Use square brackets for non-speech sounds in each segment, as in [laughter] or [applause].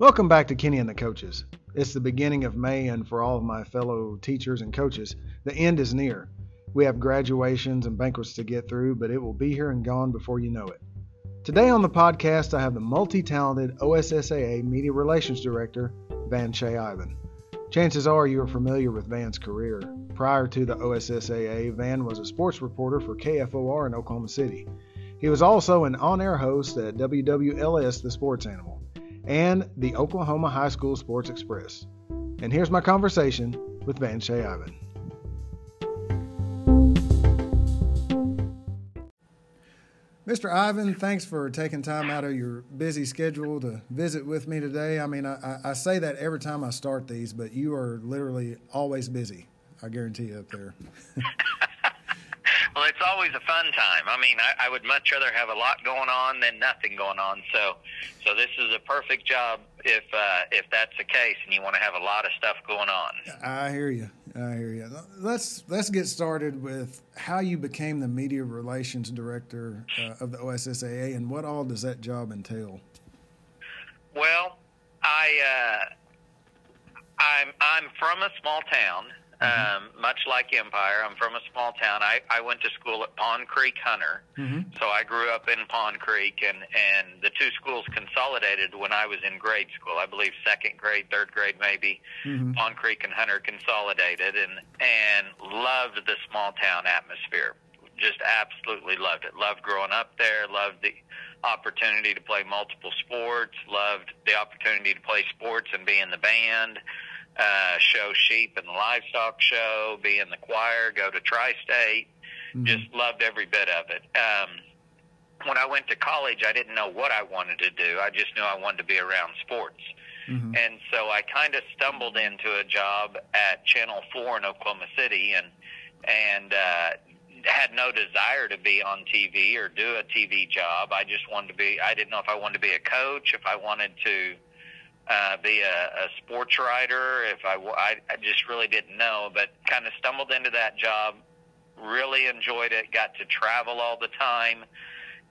Welcome back to Kenney and the Coaches. It's the beginning of May, and for all of my fellow teachers and coaches, the end is near. We have graduations and banquets to get through, but it will be here and gone before you know it. Today on the podcast, I have the multi talented OSSAA Media Relations Director, Van Shea Iven. Chances are you are familiar with Van's career. Prior to the OSSAA, Van was a sports reporter for KFOR in Oklahoma City. He was also an on air host at WWLS The Sports Animal and the Oklahoma High School Sports Express. And here's my conversation with Van Shea Iven. Mr. Ivan, thanks for taking time out of your busy schedule to visit with me today. I mean, I, I, say that every time I start these, but you are literally always busy. I guarantee you up there. [laughs] well, it's always a fun time. I mean, I, I would much rather have a lot going on than nothing going on. So, so this is a perfect job if uh, if that's the case, and you want to have a lot of stuff going on. I hear you. I hear you. Let's let's get started with how you became the media relations director uh, of the OSSAA, and what all does that job entail? Well, I uh, I'm I'm from a small town Mm-hmm. Um, much like Empire, I'm from a small town. I, I went to school at Pond Creek Hunter, mm-hmm. so I grew up in Pond Creek, and and the two schools consolidated when I was in grade school. I believe second grade, third grade, maybe. Mm-hmm. Pond Creek and Hunter consolidated, and and loved the small town atmosphere. Just absolutely loved it. Loved growing up there. Loved the opportunity to play multiple sports. Loved the opportunity to play sports and be in the band uh, show sheep the livestock show, be in the choir, go to Tri-State. Mm-hmm. Just loved every bit of it. Um, when I went to college, I didn't know what I wanted to do. I just knew I wanted to be around sports. Mm-hmm. And so I kind of stumbled into a job at Channel 4 in Oklahoma City and and uh, had no desire to be on TV or do a TV job. I just wanted to be I didn't know if I wanted to be a coach, if I wanted to uh, be a, a sports writer. If I, I, I just really didn't know, but kind of stumbled into that job. Really enjoyed it. Got to travel all the time.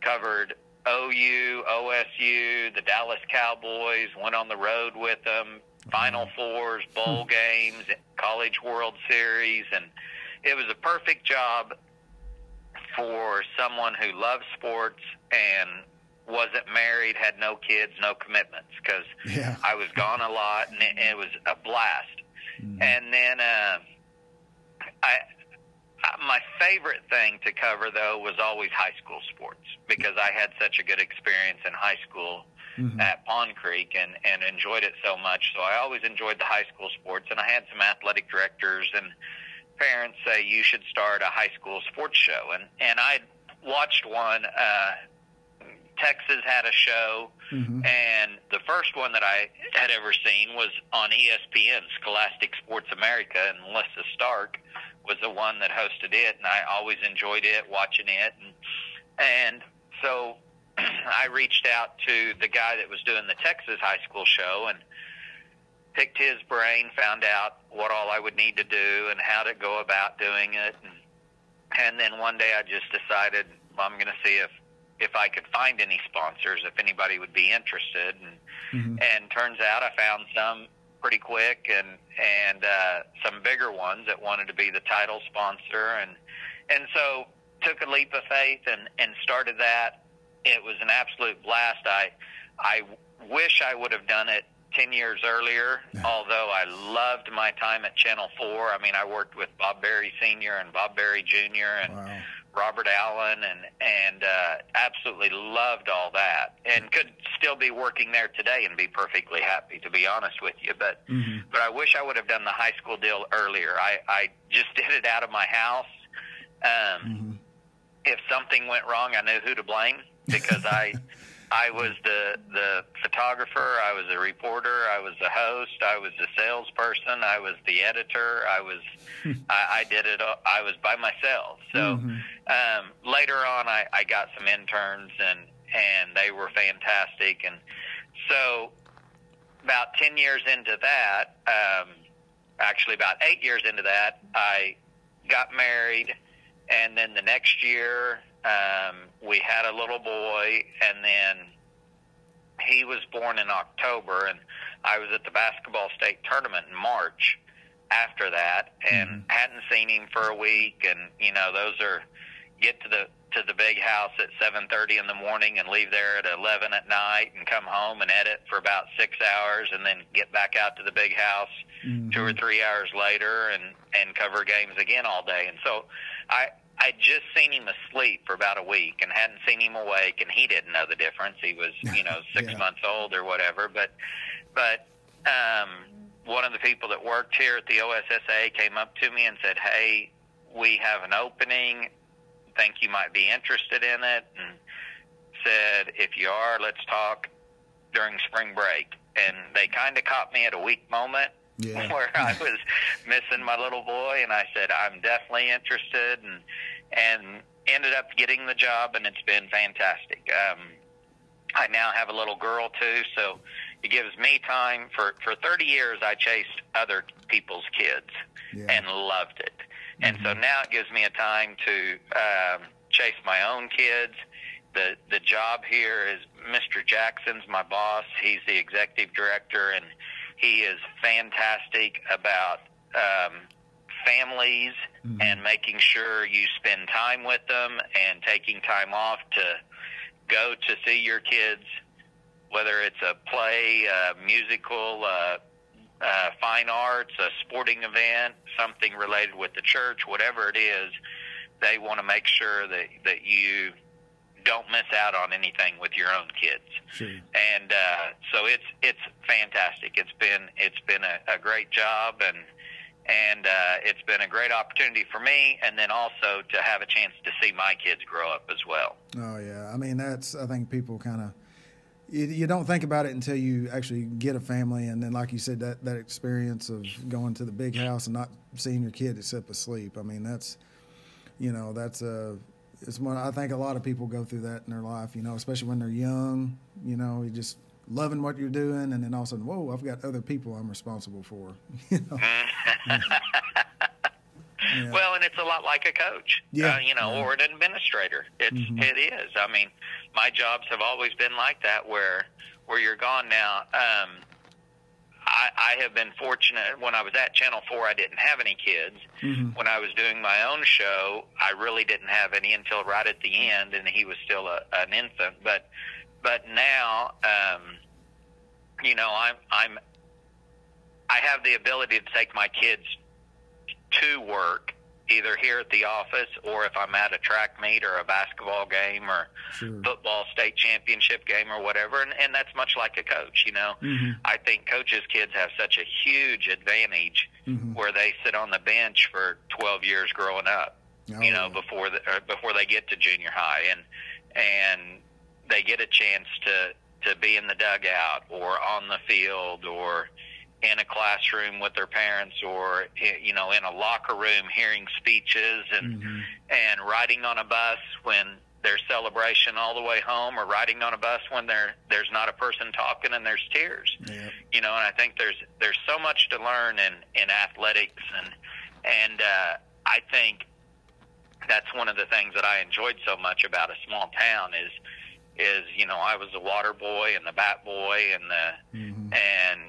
Covered OU, OSU, the Dallas Cowboys. Went on the road with them. Final fours, [laughs] bowl games, college World Series, and it was a perfect job for someone who loves sports and wasn't married, had no kids, no commitments because yeah. I was gone a lot and it, it was a blast. Mm-hmm. And then uh, I, my favorite thing to cover though was always high school sports because I had such a good experience in high school mm-hmm. at Pond Creek and and enjoyed it so much. So I always enjoyed the high school sports, and I had some athletic directors and parents say you should start a high school sports show, and and I watched one. Uh, Texas had a show, mm-hmm. and the first one that I had ever seen was on ESPN, Scholastic Sports America, and Melissa Stark was the one that hosted it, and I always enjoyed it, watching it, and and so [clears throat] I reached out to the guy that was doing the Texas high school show and picked his brain, found out what all I would need to do and how to go about doing it, and and then one day I just decided well, I'm going to see if if I could find any sponsors, if anybody would be interested. And mm-hmm. and turns out I found some pretty quick, and and uh, some bigger ones that wanted to be the title sponsor, and and so took a leap of faith and and started that. It was an absolute blast. I I wish I would have done it 10 years earlier, yeah. although I loved my time at Channel 4. I mean, I worked with Bob Barry Sr. and Bob Barry Jr. and wow. Robert Allen, and and uh, absolutely loved all that, and could still be working there today and be perfectly happy. To be honest with you, but mm-hmm. but I wish I would have done the high school deal earlier. I I just [laughs] did it out of my house. Um, mm-hmm. If something went wrong, I knew who to blame because I. [laughs] I was the the photographer. I was a reporter. I was the host. I was the salesperson. I was the editor. I was [laughs] I, I did it. I was by myself. So mm-hmm. um, later on, I, I got some interns and and they were fantastic. And so about ten years into that, um, actually about eight years into that, I got married, and then the next year um, we had a little boy, and then he was born in October, and I was at the basketball state tournament in March after that, and Mhm. hadn't seen him for a week. And you know, those are get to the to the big house at 7:30 in the morning and leave there at 11 at night, and come home and edit for about six hours, and then get back out to the big house two or Mhm. three hours later and and cover games again all day. And so I I just seen him asleep for about a week and hadn't seen him awake, and he didn't know the difference. He was you know [laughs] six Yeah. months old or whatever. But but um, one of the people that worked here at the OSSAA came up to me and said, "Hey, we have an opening. Think you might be interested in it?" And said, "If you are, let's talk during spring break." And they kind of caught me at a weak moment Yeah. [laughs] where I was missing my little boy, and I said I'm definitely interested, and and ended up getting the job, and it's been fantastic. Um, I now have a little girl too, so it gives me time. For for 30 years, I chased other people's kids Yeah. and loved it, and so Mhm. now it gives me a time to um, chase my own kids. The the job here is Mr. Jackson's my boss. He's the executive director, and he is fantastic about um, families Mhm. and making sure you spend time with them and taking time off to go to see your kids, whether it's a play, a musical, uh, uh, fine arts, a sporting event, something related with the church, whatever it is. They want to make sure that that you don't miss out on anything with your own kids Sure. and uh, so it's it's fantastic. It's been it's been a, a great job and and uh, it's been a great opportunity for me, and then also to have a chance to see my kids grow up as well. Oh yeah, I mean that's I think people kind of you, you don't think about it until you actually get a family, and then like you said that that experience of going to the big house and not seeing your kid except asleep. I mean that's you know that's a it's one I think a lot of people go through that in their life. You know, especially when they're young. You know, you just loving what you're doing, and then all of a sudden, whoa, I've got other people I'm responsible for. [laughs] you know. [laughs] Yeah. Well, and it's a lot like a coach, Yeah. uh, you know, Yeah. or an administrator. It's Mhm. it is. I mean, my jobs have always been like that, where where you're gone now. Um, I, I have been fortunate. When I was at Channel Four, I didn't have any kids. Mhm. when I was doing my own show, I really didn't have any until right at the end, and he was still a, an infant. But but now, um, you know, I'm I'm I have the ability to take my kids to work, either here at the office or if I'm at a track meet or a basketball game or Sure. football state championship game or whatever. And, and that's much like a coach, you know. Mhm. I think coaches' kids have such a huge advantage Mhm. where they sit on the bench for 12 years growing up, Oh, you know, yeah. before the, or before they get to junior high, and and they get a chance to to be in the dugout or on the field or in a classroom with their parents or you know in a locker room hearing speeches and Mhm. and riding on a bus when there's celebration all the way home or riding on a bus when there there's not a person talking and there's tears Yeah. you know, and I think there's there's so much to learn in in athletics, and and uh, I think that's one of the things that I enjoyed so much about a small town is is you know I was the water boy and the bat boy and the Mhm. and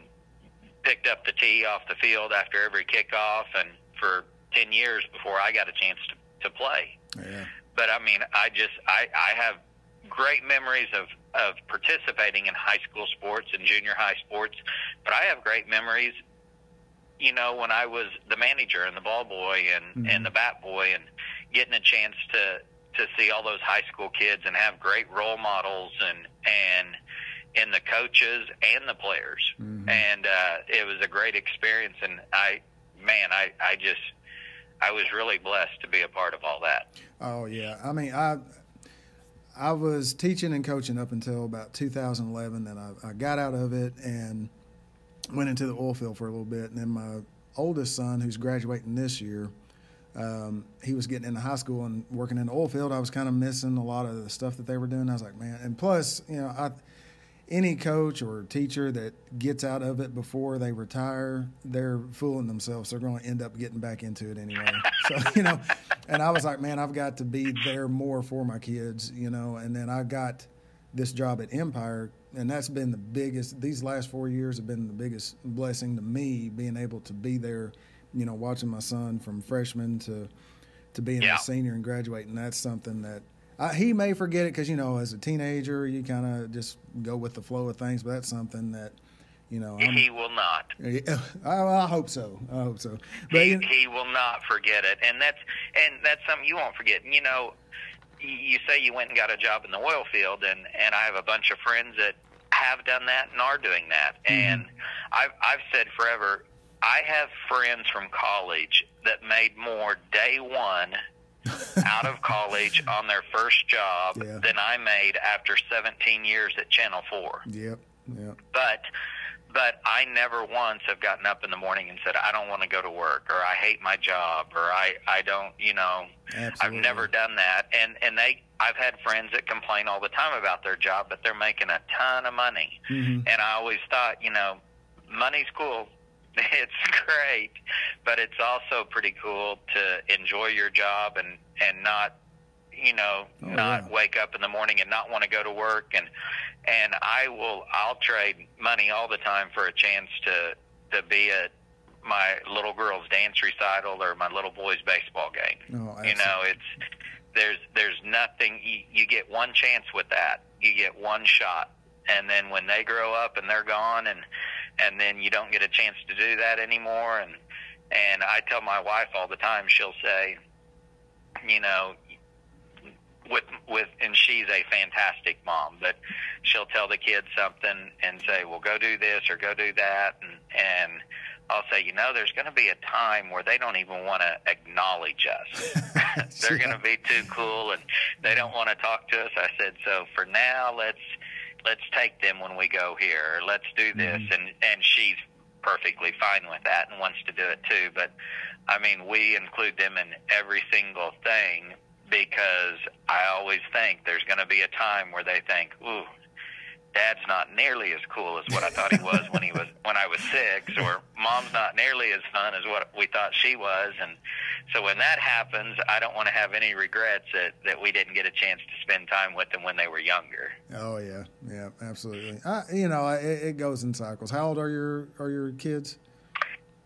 picked up the tee off the field after every kickoff, and for ten years before I got a chance to to play Yeah. but I mean, I just I I have great memories of of participating in high school sports and junior high sports, but I have great memories. You know, when I was the manager and the ball boy and Mhm. and the bat boy, and getting a chance to to see all those high school kids and have great role models and and in the coaches and the players, Mhm. and uh, it was a great experience. And I, man, I I just I was really blessed to be a part of all that. Oh yeah, I mean I I was teaching and coaching up until about 2011, and I, I got out of it and went into the oil field for a little bit, and then my oldest son, who's graduating this year, um, he was getting into high school and working in the oil field. I was kind of missing a lot of the stuff that they were doing. I was like, man, and plus, you know, I any coach or teacher that gets out of it before they retire, they're fooling themselves. They're going to end up getting back into it anyway. [laughs] so, you know, and I was like, man, I've got to be there more for my kids, you know, and then I got this job at Empire, and that's been the biggest. These last four years have been the biggest blessing to me, being able to be there. You know, watching my son from freshman to to being Yeah. a senior and graduating. That's something that I, he may forget it because you know, as a teenager, you kind of just go with the flow of things. But that's something that you know. I'm, He will not. [laughs] I, I hope so. I hope so. But He, you- he will not forget it, and that's and that's something you won't forget. You know, you you say you went and got a job in the oil field, and and I have a bunch of friends that have done that and are doing that. Mm-hmm. And I've I've said forever, I have friends from college that made more day one out of college on their first job Yeah. than I made after 17 years at Channel 4 Yep. Yep. but but I never once have gotten up in the morning and said I don't want to go to work or I hate my job or I I don't you know I've never done that and and they I've had friends that complain all the time about their job but they're making a ton of money hmm and I always thought you know money's cool [laughs] it's great but it's also pretty cool to enjoy your job and and not you know Oh, not yeah. wake up in the morning and not want to go to work and and I will I'll trade money all the time for a chance to to be at my little girl's dance recital or my little boy's baseball game. Oh, You know, it's there's there's nothing you, you get one chance with that. You get one shot. And then when they grow up and they're gone and and then you don't get a chance to do that anymore. And and I tell my wife all the time she'll say you know with with and she's a fantastic mom but she'll tell the kids something and say well go do this or go do that. And and I'll say you know there's going to be a time where they don't even want to acknowledge us. [laughs] They're going to be too cool and they don't want to talk to us. I said so for now let's let's take them when we go here. Let's do this. Mhm. and and she's perfectly fine with that and wants to do it too. But i mean we include them in every single thing because i always think there's going to be a time where they think ooh dad's not nearly as cool as what i thought he was when he was when i was six or mom's not nearly as fun as what we thought she was and so when that happens, I don't want to have any regrets that, that we didn't get a chance to spend time with them when they were younger. Oh yeah, yeah, absolutely. I, you know, it, it goes in cycles. How old are your are your kids?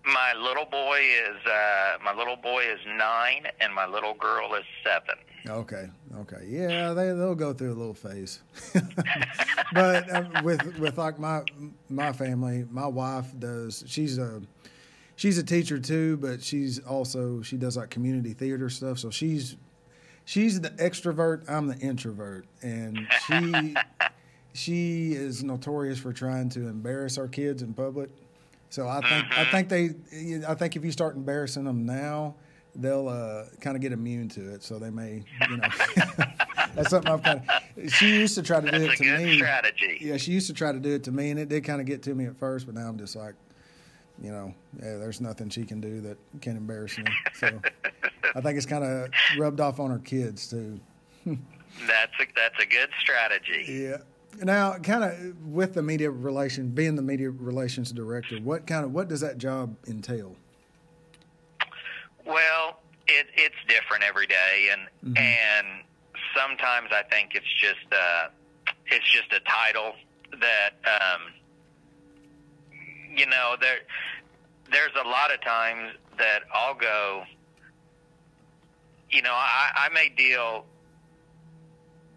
My little boy is uh, my little boy is nine, and my little girl is seven. Okay, okay, yeah, they they'll go through a little phase. [laughs] but uh, with with like my my family, my wife does. She's a she's a teacher too, but she's also she does like community theater stuff. So she's she's the extrovert. I'm the introvert, and she [laughs] she is notorious for trying to embarrass our kids in public. So I think I think they I think if you start embarrassing them now, they'll uh, kind of get immune to it. So they may you know [laughs] that's something I've kind of. She used to try to do That's it a to good me. strategy. Yeah, she used to try to do it to me, and it did kind of get to me at first. But now I'm just like, you know, yeah, there's nothing she can do that can embarrass me. So I think it's kind of rubbed off on her kids too. [laughs] That's a, that's a good strategy. Yeah. Now, kind of with the media relation, being the media relations director, what kind of what does that job entail? Well, it, it's different every day, and Mhm. and sometimes I think it's just uh, it's just a title that um, you know there there's a lot of times that I'll go. You know, I, I may deal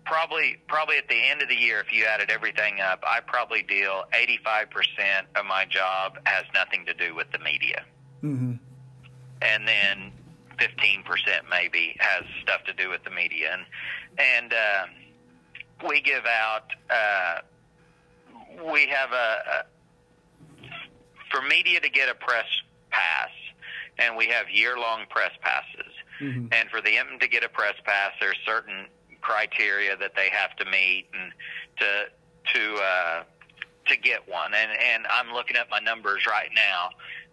probably probably at the end of the year if you added everything up, I probably deal 85% of my job has nothing to do with the media Mm-hmm. And then 15% maybe has stuff to do with the media. And, and uh, we give out, uh, we have a, a, for media to get a press pass, and we have year long press passes. Mm-hmm. And for them to get a press pass, there's certain criteria that they have to meet and to to uh, to get one. And and I'm looking at my numbers right now.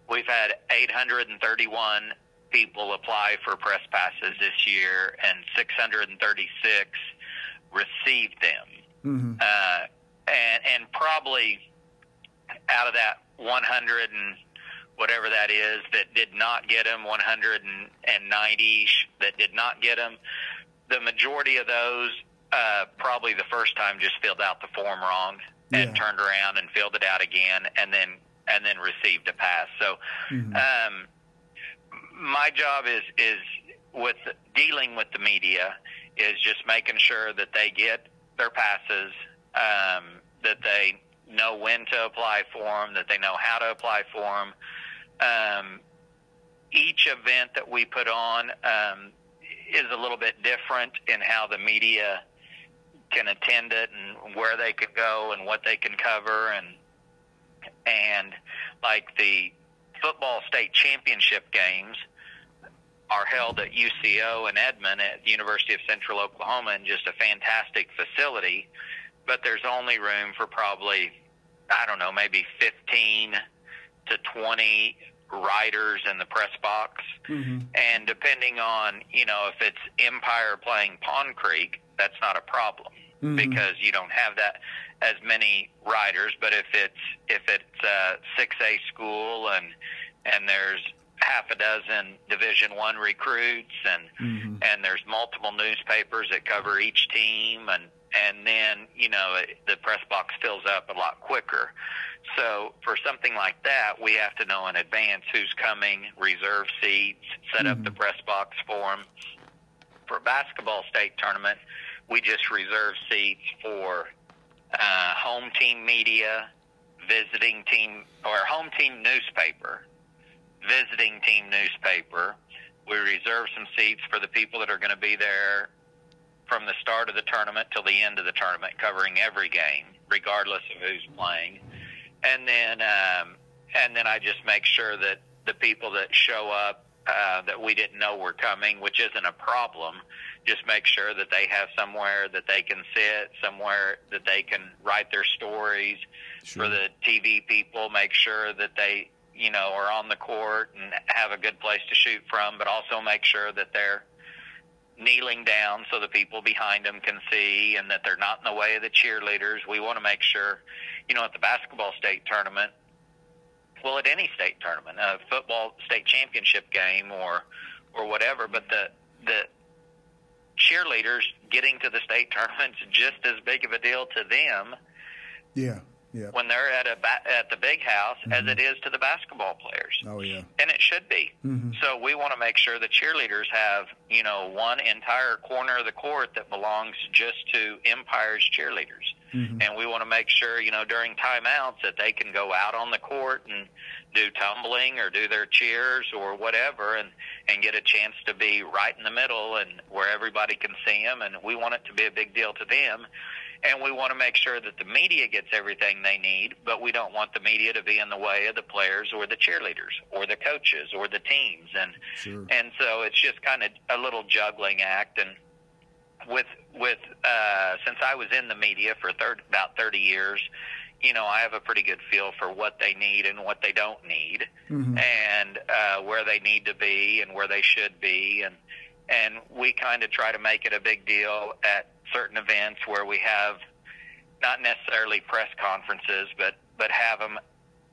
We've had 831 people apply for press passes this year, and 636 received them. Mm-hmm. Uh, and and probably out of that 100 and whatever that is that did not get them, 190 that did not get them, the majority of those uh, probably the first time just filled out the form wrong and Yeah. turned around and filled it out again, and then and then received a pass. So Mhm. um, my job is is with dealing with the media is just making sure that they get their passes, um, that they know when to apply for them, that they know how to apply for them. Um, each event that we put on um, is a little bit different in how the media can attend it and where they can go and what they can cover and and like the football state championship games are held at UCO in Edmond at the University of Central Oklahoma in just a fantastic facility, but there's only room for probably I don't know, maybe 15 to 20 riders in the press box. Mhm. And depending on, you know, if it's Empire playing Pond Creek, that's not a problem Mhm. because you don't have that as many riders. But if it's if it's a six A school and and there's half a dozen Division One recruits and Mhm. and there's multiple newspapers that cover each team and and then you know it, the press box fills up a lot quicker so for something like that we have to know in advance who's coming reserve seats set up Mhm. the press box for them for basketball state tournament we just reserve seats for uh, home team media visiting team or home team newspaper visiting team newspaper we reserve some seats for the people that are going to be there from the start of the tournament till the end of the tournament, covering every game, regardless of who's playing. And then, um, and then I just make sure that the people that show up uh, that we didn't know were coming, which isn't a problem, just make sure that they have somewhere that they can sit, somewhere that they can write their stories. Sure. For the TV people, make sure that they, you know, are on the court and have a good place to shoot from, but also make sure that they're kneeling down so the people behind them can see and that they're not in the way of the cheerleaders. We want to make sure, you know, at the basketball state tournament, well, at any state tournament, a football state championship game or or whatever, but the the cheerleaders getting to the state [laughs] tournament's just as big of a deal to them Yeah. Yeah. when they're at a ba- at the big house as Mhm. it is to the basketball players, Oh yeah. and it should be. Mhm. So we want to make sure the cheerleaders have, you know, one entire corner of the court that belongs just to Empire's cheerleaders. Mhm. And we want to make sure, you know, during timeouts that they can go out on the court and do tumbling or do their cheers or whatever and and get a chance to be right in the middle and where everybody can see them and we want it to be a big deal to them. And we want to make sure that the media gets everything they need, but we don't want the media to be in the way of the players or the cheerleaders or the coaches or the teams. And Sure. and so it's just kind of a little juggling act and with with uh since I was in the media for third, about 30 years you know I have a pretty good feel for what they need and what they don't need Mhm. and uh where they need to be and where they should be and and we kind of try to make it a big deal at certain events where we have not necessarily press conferences but but have them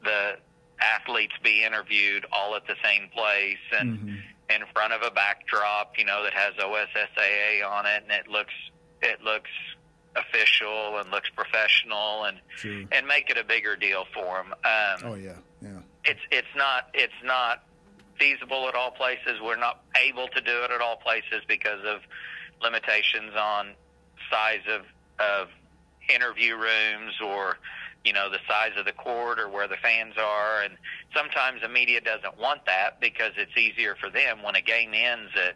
the athletes be interviewed all at the same place and Mhm. In front of a backdrop, you know, that has OSSAA on it, and it looks it looks official and looks professional, and Sure. and make it a bigger deal for them. Um, Oh yeah. Yeah. It's it's not it's not feasible at all places. We're not able to do it at all places because of limitations on size of of interview rooms or you know the size of the court or where the fans are and sometimes the media doesn't want that because it's easier for them. When a game ends at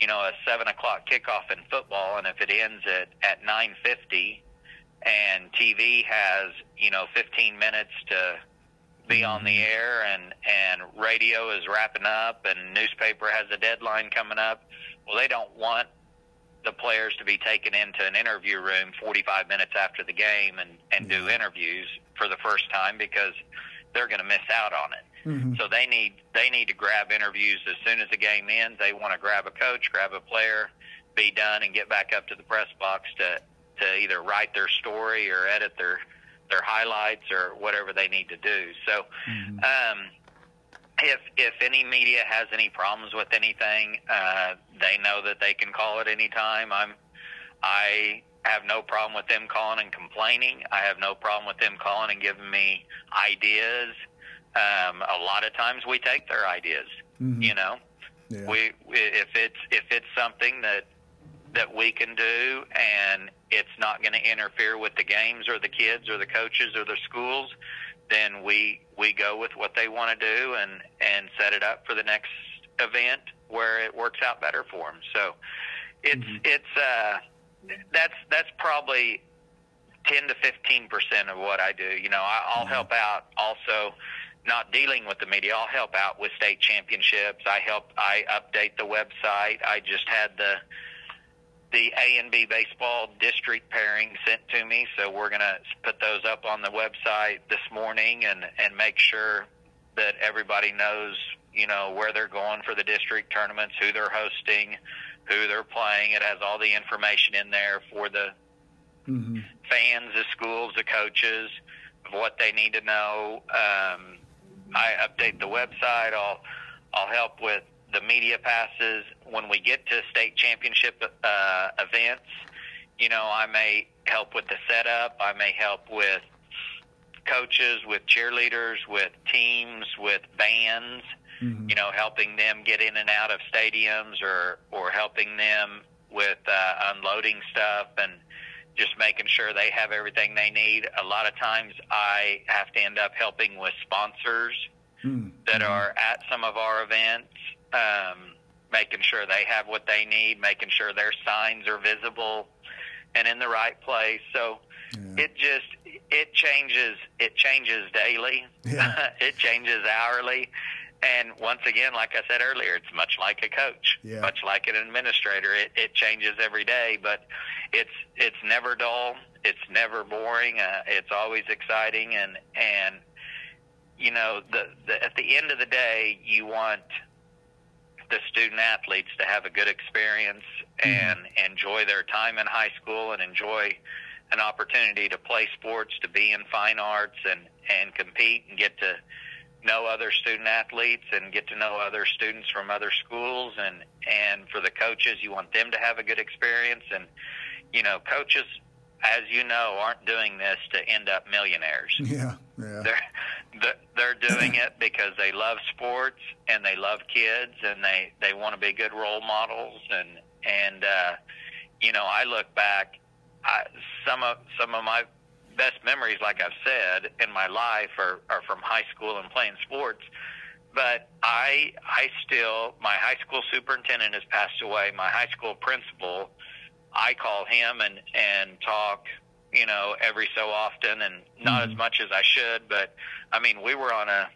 you know a seven o'clock kickoff in football and if it ends at at nine fifty and tv has you know fifteen minutes to be mm-hmm. on the air and and radio is wrapping up and newspaper has a deadline coming up well they don't want the players to be taken into an interview room 45 minutes after the game and and do interviews for the first time because they're going to miss out on it Mhm. so they need they need to grab interviews as soon as the game ends. They want to grab a coach, grab a player, be done, and get back up to the press box to to either write their story or edit their their highlights or whatever they need to do. So Mhm. um, if if any media has any problems with anything, uh, they know that they can call at any time. I'm I have no problem with them calling and complaining. I have no problem with them calling and giving me ideas. Um, a lot of times we take their ideas. Mhm. You know, Yeah. we if it's if it's something that that we can do and it's not going to interfere with the games or the kids or the coaches or the schools, then we we go with what they want to do and and set it up for the next event where it works out better for them. So it's Mhm. it's uh that's that's probably 10 to 15 percent of what I do. You know, I, I'll Mhm. help out also not dealing with the media. I'll help out with state championships. I help. I update the website. I just had the the A and B baseball district pairing sent to me, so we're gonna put those up on the website this morning and and make sure that everybody knows, you know, where they're going for the district tournaments, who they're hosting, who they're playing. It has all the information in there for the hmm fans, the schools, the coaches, of what they need to know. Um, I update the website. I'll I'll help with the media passes when we get to state championship uh, events. You know, I may help with the setup. I may help with coaches, with cheerleaders, with teams, with bands hmm you know, helping them get in and out of stadiums or or helping them with uh, unloading stuff and just making sure they have everything they need. A lot of times, I have to end up helping with sponsors mm that are at some of our events, um, making sure they have what they need, making sure their signs are visible and in the right place. So Yeah. it just it changes it changes daily Yeah. [laughs] it changes hourly and once again like i said earlier it's much like a coach Yeah. much like an administrator it, it changes every day but it's it's never dull it's never boring uh, it's always exciting and and you know the, the at the end of the day you want the student athletes to have a good experience mm-hmm. and enjoy their time in high school and enjoy an opportunity to play sports, to be in fine arts and and compete and get to know other student athletes and get to know other students from other schools and and for the coaches you want them to have a good experience and you know coaches as you know aren't doing this to end up millionaires Yeah. Yeah. they're they're- doing it because they love sports and they love kids and they they want to be good role models and and uh you know I look back I, some of some of my best memories like I've said in my life are are from high school and playing sports. But I I still my high school superintendent has passed away. My high school principal I call him and and talk you know every so often and not Mhm. as much as I should but I mean we were on a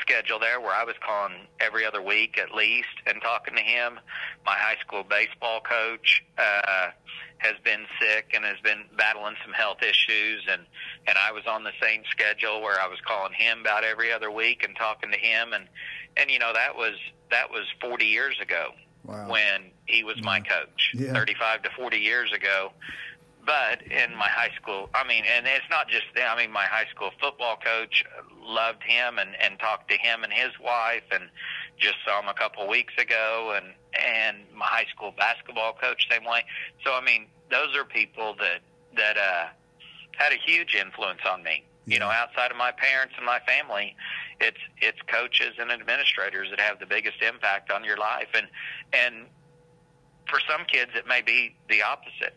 schedule there where I was calling every other week at least and talking to him my high school baseball coach uh has been sick and has been battling some health issues and and I was on the same schedule where I was calling him about every other week and talking to him and and you know that was that was 40 years ago Wow. when he was my coach Yeah. 35 to 40 years ago but in my high school i mean and it's not just them. I mean my high school football coach loved him and and talked to him and his wife and just saw him a couple of weeks ago. And and my high school basketball coach same way. So i mean those are people that that uh had a huge influence on me. You know outside of my parents and my family it's it's coaches and administrators that have the biggest impact on your life. And and for some kids it may be the opposite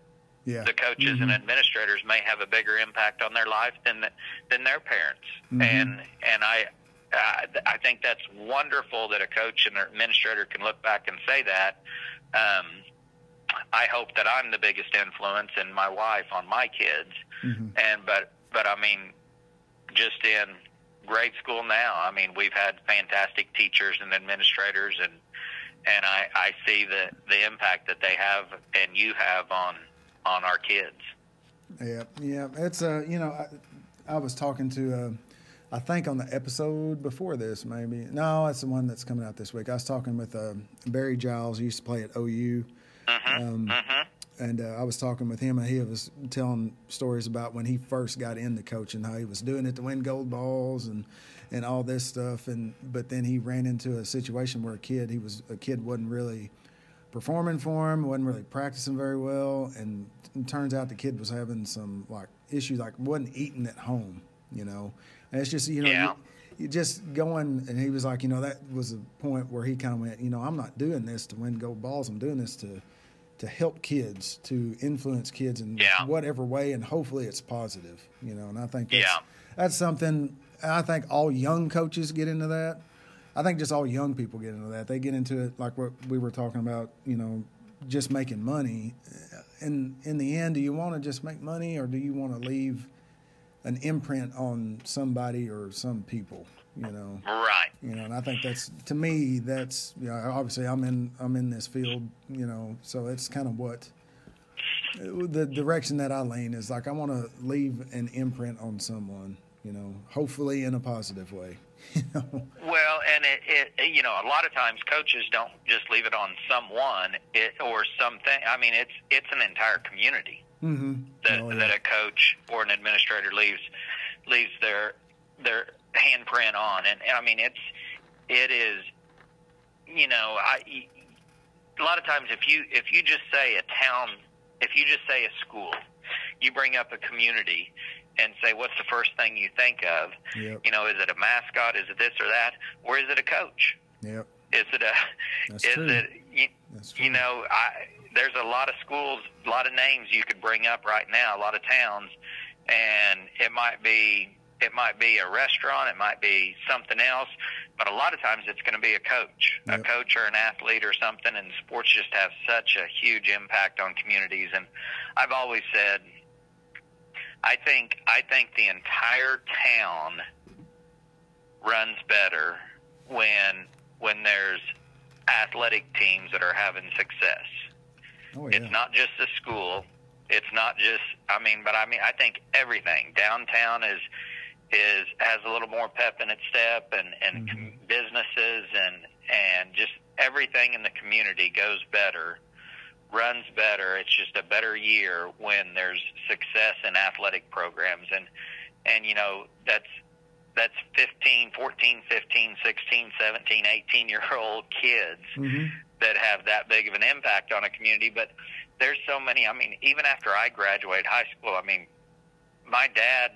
Yeah. the coaches Mhm. and administrators may have a bigger impact on their life than than their parents Mhm. and and i uh, I think that's wonderful that a coach and an administrator can look back and say that. Um, I hope that I'm the biggest influence and my wife on my kids. Mhm. And but but I mean, just in grade school now, I mean, we've had fantastic teachers and administrators, and and I I see the the impact that they have and you have on on our kids. Yeah, yeah. It's uh, you know, I, I was talking to, uh, I think on the episode before this, maybe. No, it's the one that's coming out this week. I was talking with uh, Barry Giles. He used to play at OU, hmm Um, hmm and uh, I was talking with him, and he was telling stories about when he first got into coaching, how he was doing it to win gold balls and and all this stuff, and but then he ran into a situation where a kid, he was a kid, wasn't really performing for him, wasn't really practicing very well, and it turns out the kid was having some like issues, like wasn't eating at home, you know. And it's just you know. Yeah. You, you just going, and he was like, you know, that was a point where he kind of went, you know, I'm not doing this to win gold balls. I'm doing this to to help kids, to influence kids in Yeah. whatever way, and hopefully it's positive, you know. And I think that's, Yeah. that's something. I think all young coaches get into that. I think just all young people get into that. They get into it like what we were talking about, you know, just making money. And in the end, do you want to just make money, or do you want to leave an imprint on somebody or some people? You know Right. you know and i think that's to me that's you know obviously i'm in i'm in this field you know so it's kind of what the direction that i lean is like i want to leave an imprint on someone you know hopefully in a positive way [laughs] Well, and it, it, you know, a lot of times coaches don't just leave it on someone it, or something. I mean, it's it's an entire community mm-hmm. that Oh, yeah. that a coach or an administrator leaves leaves their their handprint on, and, and I mean, it's it is, you know, I a lot of times if you if you just say a town, if you just say a school, you bring up a community and say what's the first thing you think of yep you know, is it a mascot? Is it this or that? Or is it a coach? yep Is it a? That's is true. it? You, you know, I there's a lot of schools, a lot of names you could bring up right now, a lot of towns, and it might be it might be a restaurant, it might be something else, but a lot of times it's going to be a coach, Yep. a coach or an athlete or something. And sports just have such a huge impact on communities. And I've always said, I think I think the entire town runs better when when there's athletic teams that are having success. oh yeah It's not just the school. It's not just. I mean, but I mean, I think everything downtown is is has a little more pep in its step, and and com- businesses and and just everything in the community goes better, runs better. It's just a better year when there's success in athletic programs, and and you know that's that's 15, 14, 15, 16, 17, 18 year old kids mm-hmm. that have that big of an impact on a community. But there's so many. I mean, even after I graduated high school, I mean, my dad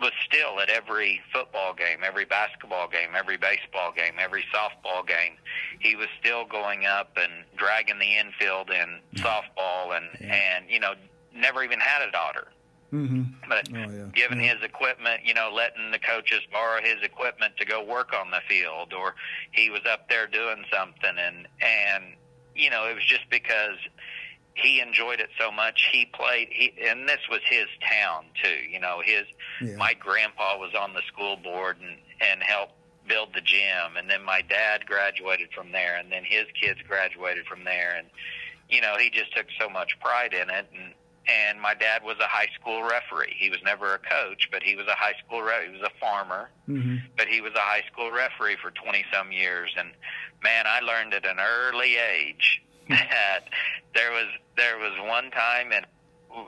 was still at every football game, every basketball game, every baseball game, every softball game. He was still going up and dragging the infield in softball, and Yeah. and you know, never even had a daughter Mm-hmm. but Oh, yeah. giving Yeah. his equipment, you know, letting the coaches borrow his equipment to go work on the field, or he was up there doing something, and and you know, it was just because he enjoyed it so much. He played, he, and this was his town too. You know, his Yeah. my grandpa was on the school board and and helped build the gym, and then my dad graduated from there, and then his kids graduated from there, and you know, he just took so much pride in it, and and my dad was a high school referee. He was never a coach, but he was a high school re- he was a farmer, mm-hmm. but he was a high school referee for 20 some years and man, I learned at an early age [laughs] that there was there was one time in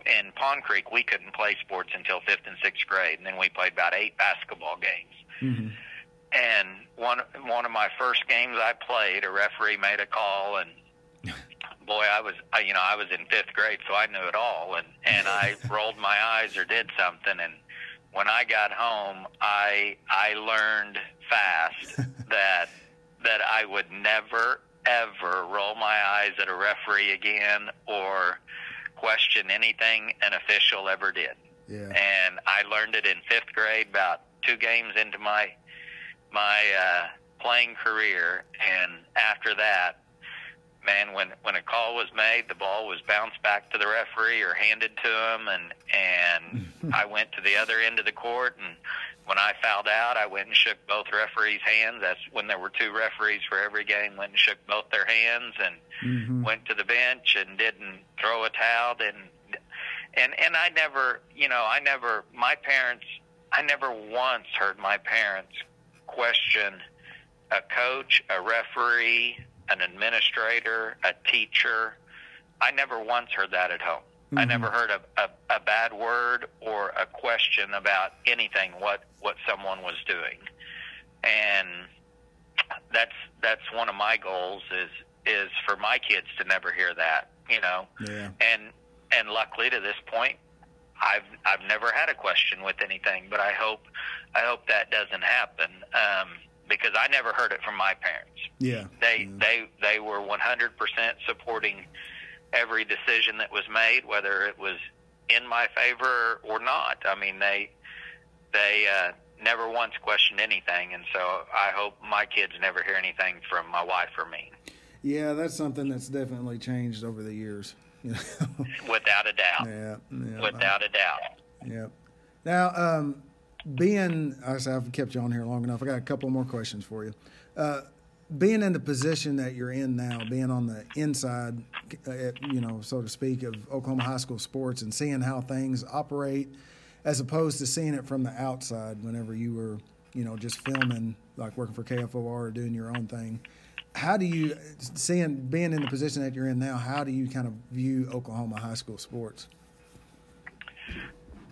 in Pond Creek we couldn't play sports until 5th and 6th grade and then we played about 8 basketball games. Mm-hmm. And one one of my first games I played, a referee made a call, and [laughs] boy, I was I, you know I was in fifth grade, so I knew it all, and and I [laughs] rolled my eyes or did something, and when I got home, I I learned fast that that I would never ever roll my eyes at a referee again or question anything an official ever did. Yeah. and I learned it in fifth grade, about two games into my my uh, playing career, and after that, man, when when a call was made, the ball was bounced back to the referee or handed to him, and and [laughs] I went to the other end of the court, and when I fouled out, I went and shook both referees' hands. That's when there were two referees for every game. Went and shook both their hands, and Mm-hmm. went to the bench and didn't throw a towel didn't and and I never you know I never my parents I never once heard my parents question a coach a referee an administrator a teacher I never once heard that at home I Mhm. never heard a, a, a bad word or a question about anything what what someone was doing and that's that's one of my goals is is for my kids to never hear that. You know, Yeah. and and luckily to this point, I've I've never had a question with anything. But I hope I hope that doesn't happen um, because I never heard it from my parents. Yeah. They Yeah. they they were 100% supporting every decision that was made, whether it was in my favor or not. I mean, they they uh, never once questioned anything, and so I hope my kids never hear anything from my wife or me, Yeah, that's something that's definitely changed over the years. You [laughs] know? without a doubt. yeah. yeah. Without a doubt. Yeah. Now, um, being, I I've kept you on here long enough. I got a couple more questions for you. Uh, being in the position that you're in now, being on the inside, you know, so to speak, of Oklahoma high school sports and seeing how things operate, as opposed to seeing it from the outside whenever you were, you know, just filming, like working for KFOR or doing your own thing. How do you, seeing, being in the position that you're in now, how do you kind of view Oklahoma high school sports?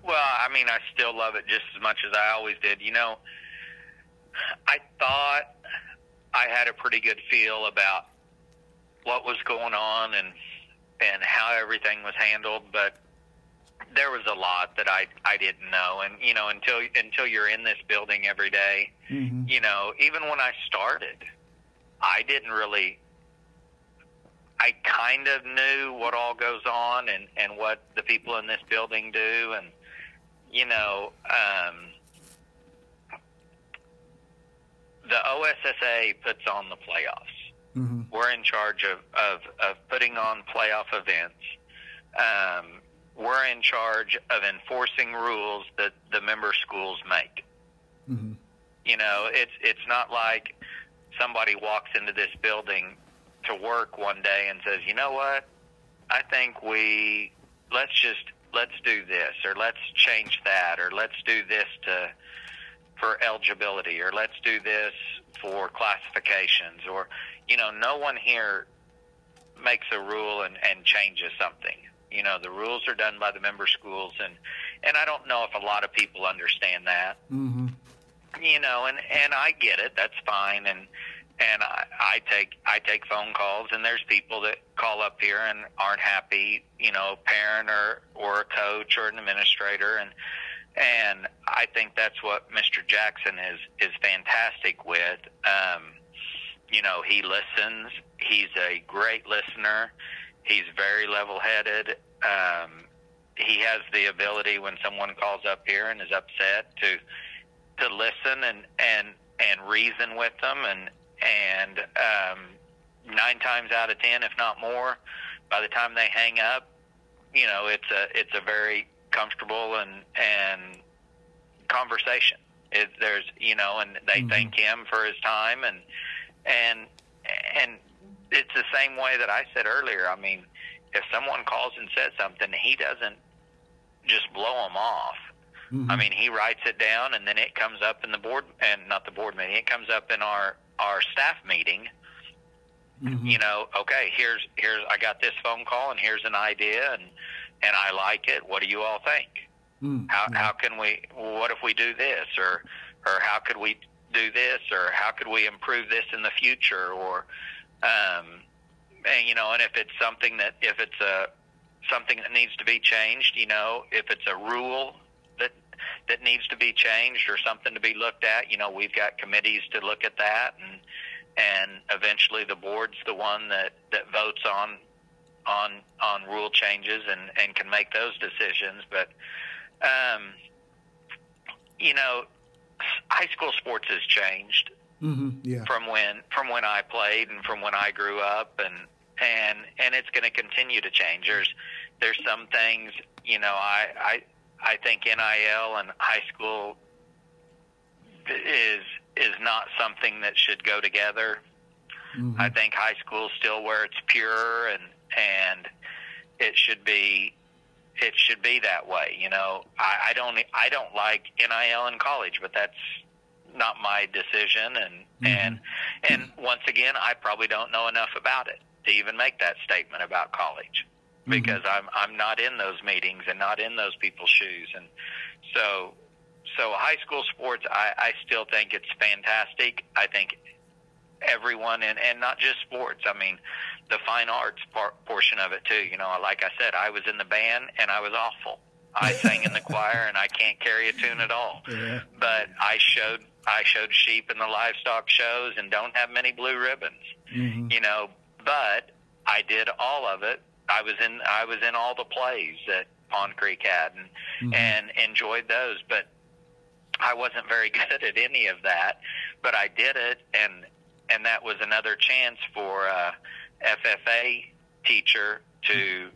Well, I mean, I still love it just as much as I always did. You know, I thought I had a pretty good feel about what was going on and and how everything was handled, but there was a lot that I I didn't know, and you know, until until you're in this building every day, Mm-hmm. you know, even when I started, I didn't really. I kind of knew what all goes on and and what the people in this building do, and you know, um, the OSSAA puts on the playoffs. Mm-hmm. We're in charge of of, of putting on playoff events. Um, we're in charge of enforcing rules that the member schools make. Mm-hmm. You know, it's it's not like somebody walks into this building to work one day and says, "You know what? I think we let's just let's do this or let's change that or let's do this to for eligibility or let's do this for classifications or you know, no one here makes a rule and and changes something. You know, the rules are done by the member schools and and I don't know if a lot of people understand that Mm-hmm. you know, and and I get it. That's fine. And and I, I take I take phone calls, and there's people that call up here and aren't happy. You know, a parent or or a coach or an administrator, and and I think that's what Mr. Jackson is is fantastic with. Um, you know, he listens. He's a great listener. He's very level-headed. Um, he has the ability when someone calls up here and is upset to to listen and and and reason with them and and um, nine times out of ten, if not more, by the time they hang up, you know it's a it's a very comfortable and and conversation. It, there's you know, and they Mhm. thank him for his time and and and it's the same way that I said earlier. I mean, if someone calls and says something, he doesn't just blow them off. Mm-hmm. I mean, he writes it down, and then it comes up in the board, and not the board meeting. It comes up in our our staff meeting. Mhm. You know, okay, here's here's I got this phone call, and here's an idea, and and I like it. What do you all think? Mm. How how can we? What if we do this, or or how could we do this, or how could we improve this in the future, or um, and you know, and if it's something that if it's a something that needs to be changed, you know, if it's a rule that that needs to be changed or something to be looked at, you know, we've got committees to look at that, and and eventually the board's the one that that votes on on on rule changes and and can make those decisions, but um, you know, high school sports has changed Mhm. Yeah. from when from when I played and from when I grew up and and and it's going to continue to change. There's there's some things you know I I I think NIL and high school is is not something that should go together. Mhm. I think high school is still where it's pure and and it should be it should be that way. You know, I, I don't I don't like NIL in college, but that's not my decision and Mhm. and and once again I probably don't know enough about it to even make that statement about college Mhm. because I'm I'm not in those meetings and not in those people's shoes and so so high school sports I, I still think it's fantastic. I think everyone and and not just sports. I mean, the fine arts part, portion of it too. You know, like I said, I was in the band and I was awful. I [laughs] sang in the choir and I can't carry a tune at all. Yeah. But I showed I showed sheep in the livestock shows and don't have many blue ribbons. Mhm. You know, but I did all of it. I was in I was in all the plays that Pond Creek had and Mhm. and enjoyed those, but I wasn't very [laughs] good at any of that. But I did it and and that was another chance for a FFA teacher to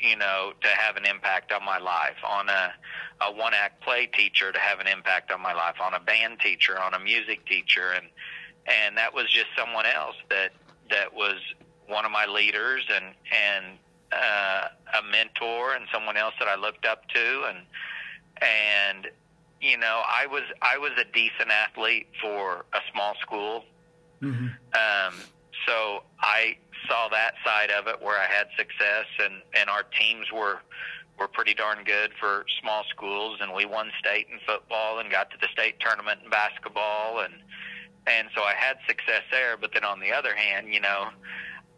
you know to have an impact on my life on a a one act play teacher to have an impact on my life on a band teacher on a music teacher and and that was just someone else that that was one of my leaders and and uh, a mentor and someone else that I looked up to and and you know I was I was a decent athlete for a small school Mhm. um, so I saw that side of it where I had success, and and our teams were were pretty darn good for small schools, and we won state in football and got to the state tournament in basketball, and and so I had success there. But then on the other hand, you know,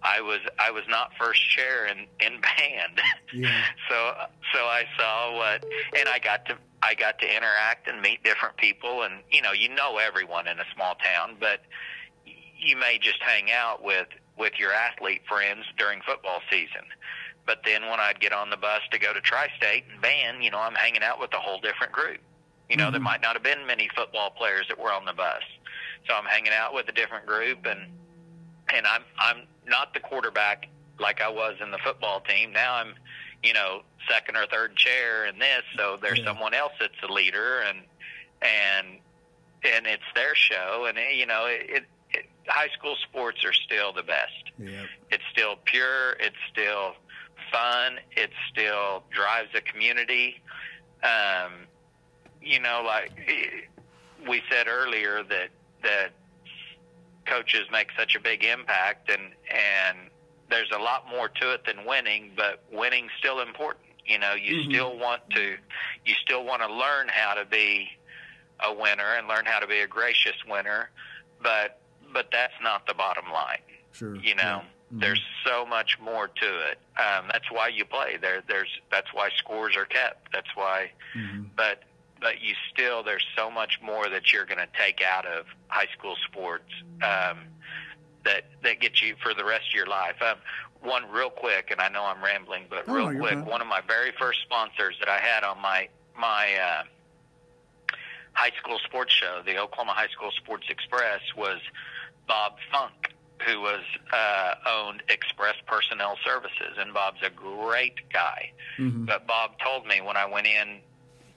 I was I was not first chair in in band. Yeah. [laughs] so so I saw what and I got to I got to interact and meet different people and you know you know everyone in a small town but you may just hang out with with your athlete friends during football season but then when I'd get on the bus to go to tri-state and band you know I'm hanging out with a whole different group you know there Mhm. might not have been many football players that were on the bus so I'm hanging out with a different group and and I'm I'm not the quarterback like I was in the football team. Now I'm, you know, second or third chair in this, so there's Yeah. someone else that's the leader and and and it's their show and you know, it, it high school sports are still the best. Yeah. It's still pure, it's still fun, it still drives a community. Um you know, like eh, we said earlier that that coaches make such a big impact and and there's a lot more to it than winning but winning's still important you know you Mhm. still want to you still want to learn how to be a winner and learn how to be a gracious winner but but that's not the bottom line Sure. you know Yeah. Mhm. there's so much more to it um that's why you play there there's that's why scores are kept that's why Mhm. but but you still there's so much more that you're going to take out of high school sports um, that that gets you for the rest of your life. Um, one real quick, and I know I'm rambling, but Oh, real quick, one of my very first sponsors that I had on my my uh, high school sports show, the Oklahoma High School Sports Express, was Bob Funk, who was uh, owned Express Personnel Services, and Bob's a great guy. Mhm. But Bob told me when I went in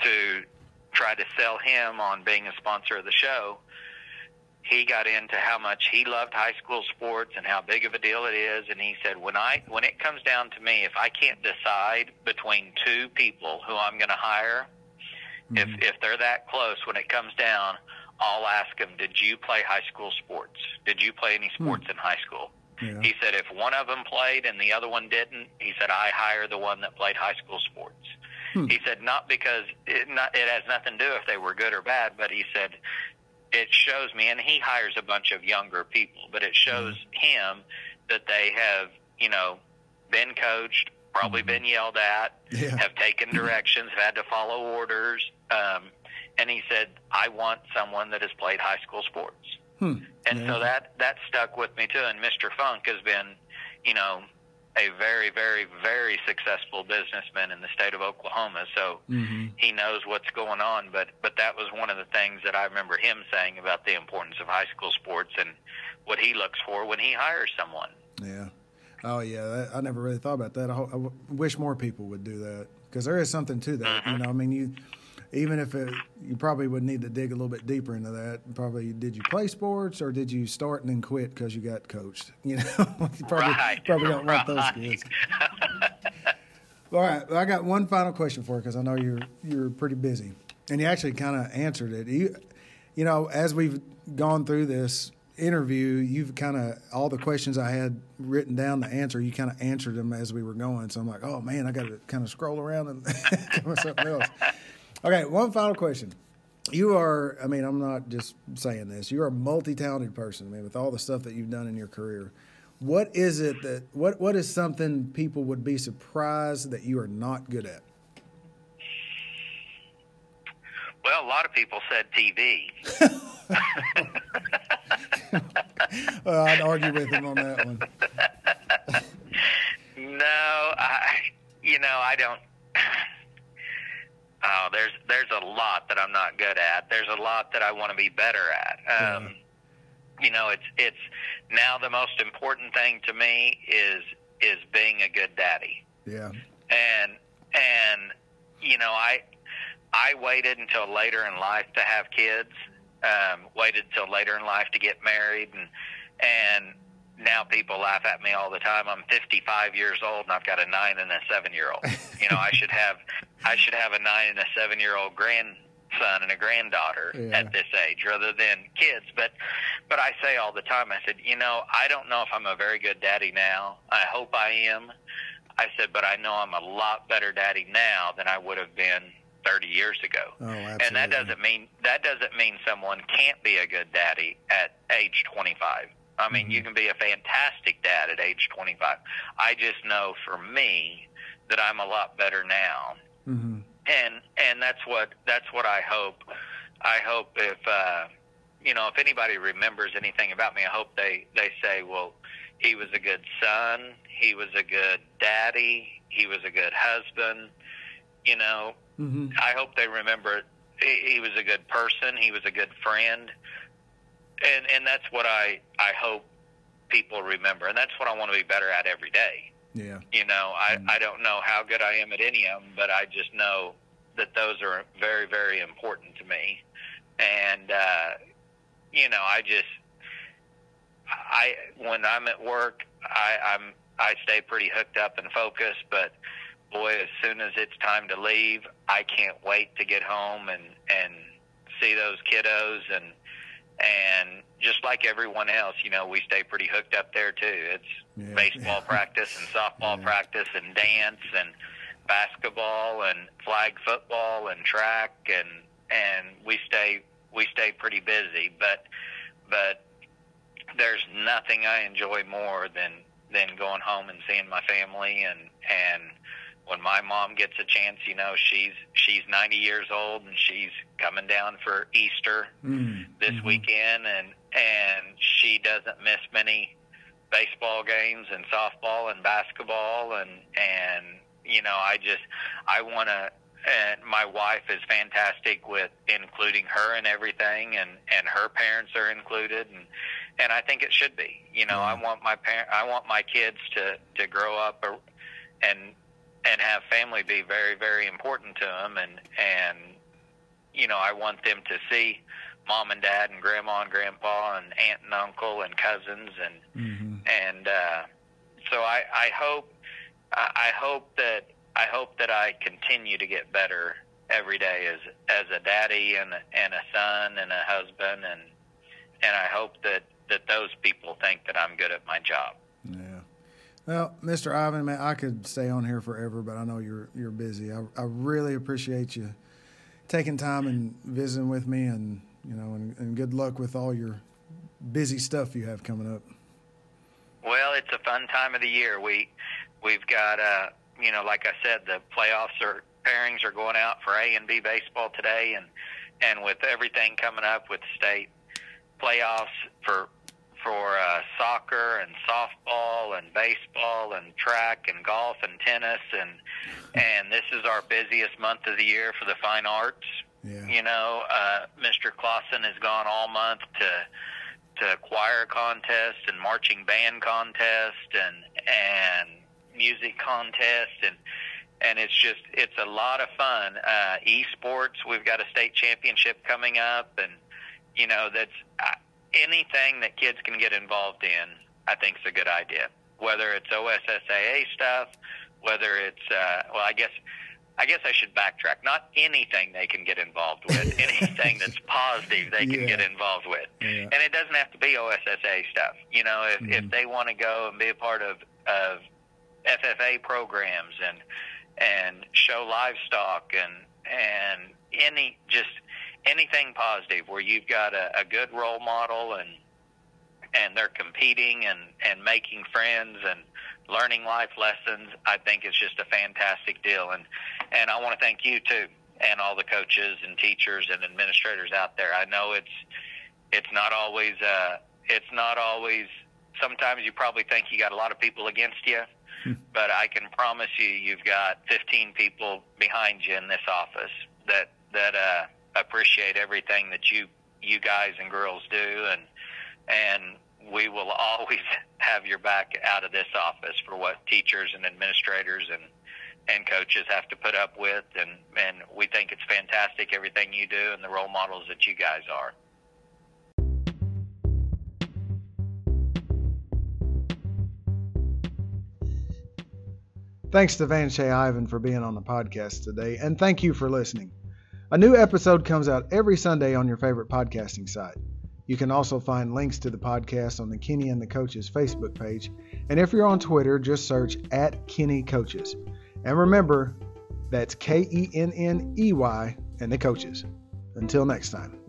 to try to sell him on being a sponsor of the show, he got into how much he loved high school sports and how big of a deal it is and he said when I when it comes down to me if I can't decide between two people who I'm going to hire if if they're that close when it comes down I'll ask them did you play high school sports did you play any sports in high school Yeah. he said if one of them played and the other one didn't, he said I hire the one that played high school sports. Hmm. He said not because it not it has nothing to do if they were good or bad, but he said it shows me and he hires a bunch of younger people, but it shows him that they have, you know, been coached, probably Mhm. been yelled at, Yeah. have taken directions, have had to follow orders. Um, and he said, I want someone that has played high school sports. Hmm. And Yeah. so that that stuck with me too. And Mr. Funk has been, you know, a very, very, very successful businessman in the state of Oklahoma. So Mhm. he knows what's going on. But but that was one of the things that I remember him saying about the importance of high school sports and what he looks for when he hires someone. Yeah. Oh yeah. That, I never really thought about that. I, ho- I w- wish more people would do that because there is something to that. You know, I mean, you even if it, you probably would need to dig a little bit deeper into that. Probably, did you play sports or did you start and then quit because you got coached? [laughs] You know, [laughs] you probably right. probably don't want those right. kids. All right, I got one final question for you because I know you're you're pretty busy, and you actually kind of answered it. You, you know, as we've gone through this interview, you've kind of all the questions I had written down the answer. You kind of answered them as we were going. So I'm like, oh man, I got to kind of scroll around and [laughs] come up with something else. Okay, one final question. you are. I mean, I'm not just saying this. You're a multi-talented person. I mean, with all the stuff that you've done in your career, what is it that what what is something people would be surprised that you are not good at? Well, a lot of people said TV. [laughs] well, I'd argue with him on that one. [laughs] no, I, you know, I don't. Oh, there's there's a lot that I'm not good at. There's a lot that I want to be better at. Um, yeah. You know, it's it's now the most important thing to me is is being a good daddy. Yeah. And and you know, I I waited until later in life to have kids. Um, waited until later in life to get married, and and now people laugh at me all the time. I'm 55 years old and I've got a nine and a seven year old. You know, I should have I should have a nine and a seven year old grandson and a granddaughter yeah. at this age rather than kids. But but I say all the time, I said, you know, I don't know if I'm a very good daddy now. I hope I am. I said, but I know I'm a lot better daddy now than I would have been 30 years ago. Oh, and that doesn't mean that doesn't mean someone can't be a good daddy at age 25. I mean, mm-hmm. you can be a fantastic dad at age 25. I just know for me that I'm a lot better now. Mm-hmm. And and that's what that's what I hope. I hope if uh, you know if anybody remembers anything about me, I hope they they say, well, he was a good son, he was a good daddy, he was a good husband. You know, mm-hmm. I hope they remember he, he was a good person, he was a good friend and and that's what I I hope people remember, and that's what I want to be better at every day. Yeah. You know, I mm. I don't know how good I am at any of them, but I just know that those are very very important to me, and uh, you know, I just I when I'm at work, I I'm I stay pretty hooked up and focused, but boy, as soon as it's time to leave, I can't wait to get home and and see those kiddos and and just like everyone else, you know, we stay pretty hooked up there too. It's yeah. baseball [laughs] practice and softball yeah. practice and dance and basketball and flag football and track and and we stay we stay pretty busy, but but there's nothing I enjoy more than than going home and seeing my family and and when my mom gets a chance, you know, she's she's 90 years old and she's coming down for Easter mm, this mm-hmm. weekend, and and she doesn't miss many baseball games and softball and basketball and and you know, I just I want to. And my wife is fantastic with including her in everything, and and her parents are included, and and I think it should be. You know, yeah. I want my parent, I want my kids to to grow up and and have family be very very important to them and and you know I want them to see mom and dad and grandma and grandpa and aunt and uncle and cousins and mm-hmm. and uh so I I hope I hope that I hope that I continue to get better every day as as a daddy and and a son and a husband and and I hope that that those people think that I'm good at my job. Well, Mr. Iven, man, I could stay on here forever, but I know you're you're busy. I, I really appreciate you taking time and visiting with me, and you know, and, and good luck with all your busy stuff you have coming up. Well, it's a fun time of the year. We we've got uh, you know, like I said, the playoffs are pairings are going out for A and B baseball today, and and with everything coming up with state playoffs for for uh, soccer and softball and baseball and track and golf and tennis and [laughs] and this is our busiest month of the year for the fine arts. Yeah. You know, uh, Mr. Clausen has gone all month to to choir contest and marching band contest and and music contest and and it's just it's a lot of fun. Uh, esports, we've got a state championship coming up, and you know that's anything that kids can get involved in, I think is a good idea. Whether it's OSSAA stuff, whether it's uh, well, I guess I guess I should backtrack. Not anything they can get involved with. [laughs] anything that's positive they can yeah. get involved with, yeah. and it doesn't have to be OSSAA stuff. You know, if mm-hmm. if they want to go and be a part of of FFA programs and and show livestock and and any just anything positive where you've got a, a good role model and and they're competing and and making friends and learning life lessons, I think it's just a fantastic deal. And and I want to thank you too, and all the coaches and teachers and administrators out there. I know it's it's not always uh, it's not always. Sometimes you probably think you got a lot of people against you, hmm. but I can promise you, you've got 15 people behind you in this office that that uh, appreciate everything that you you guys and girls do, and and we will [laughs] always have your back out of this office for what teachers and administrators and and coaches have to put up with and and we think it's fantastic everything you do and the role models that you guys are. Thanks to Van Shea Iven for being on the podcast today, and thank you for listening. A new episode comes out every Sunday on your favorite podcasting site. You can also find links to the podcast on the Kenney and the Coaches Facebook page. And if you're on Twitter, just search at Kenney Coaches. And remember, that's K E N N E Y and the Coaches. Until next time.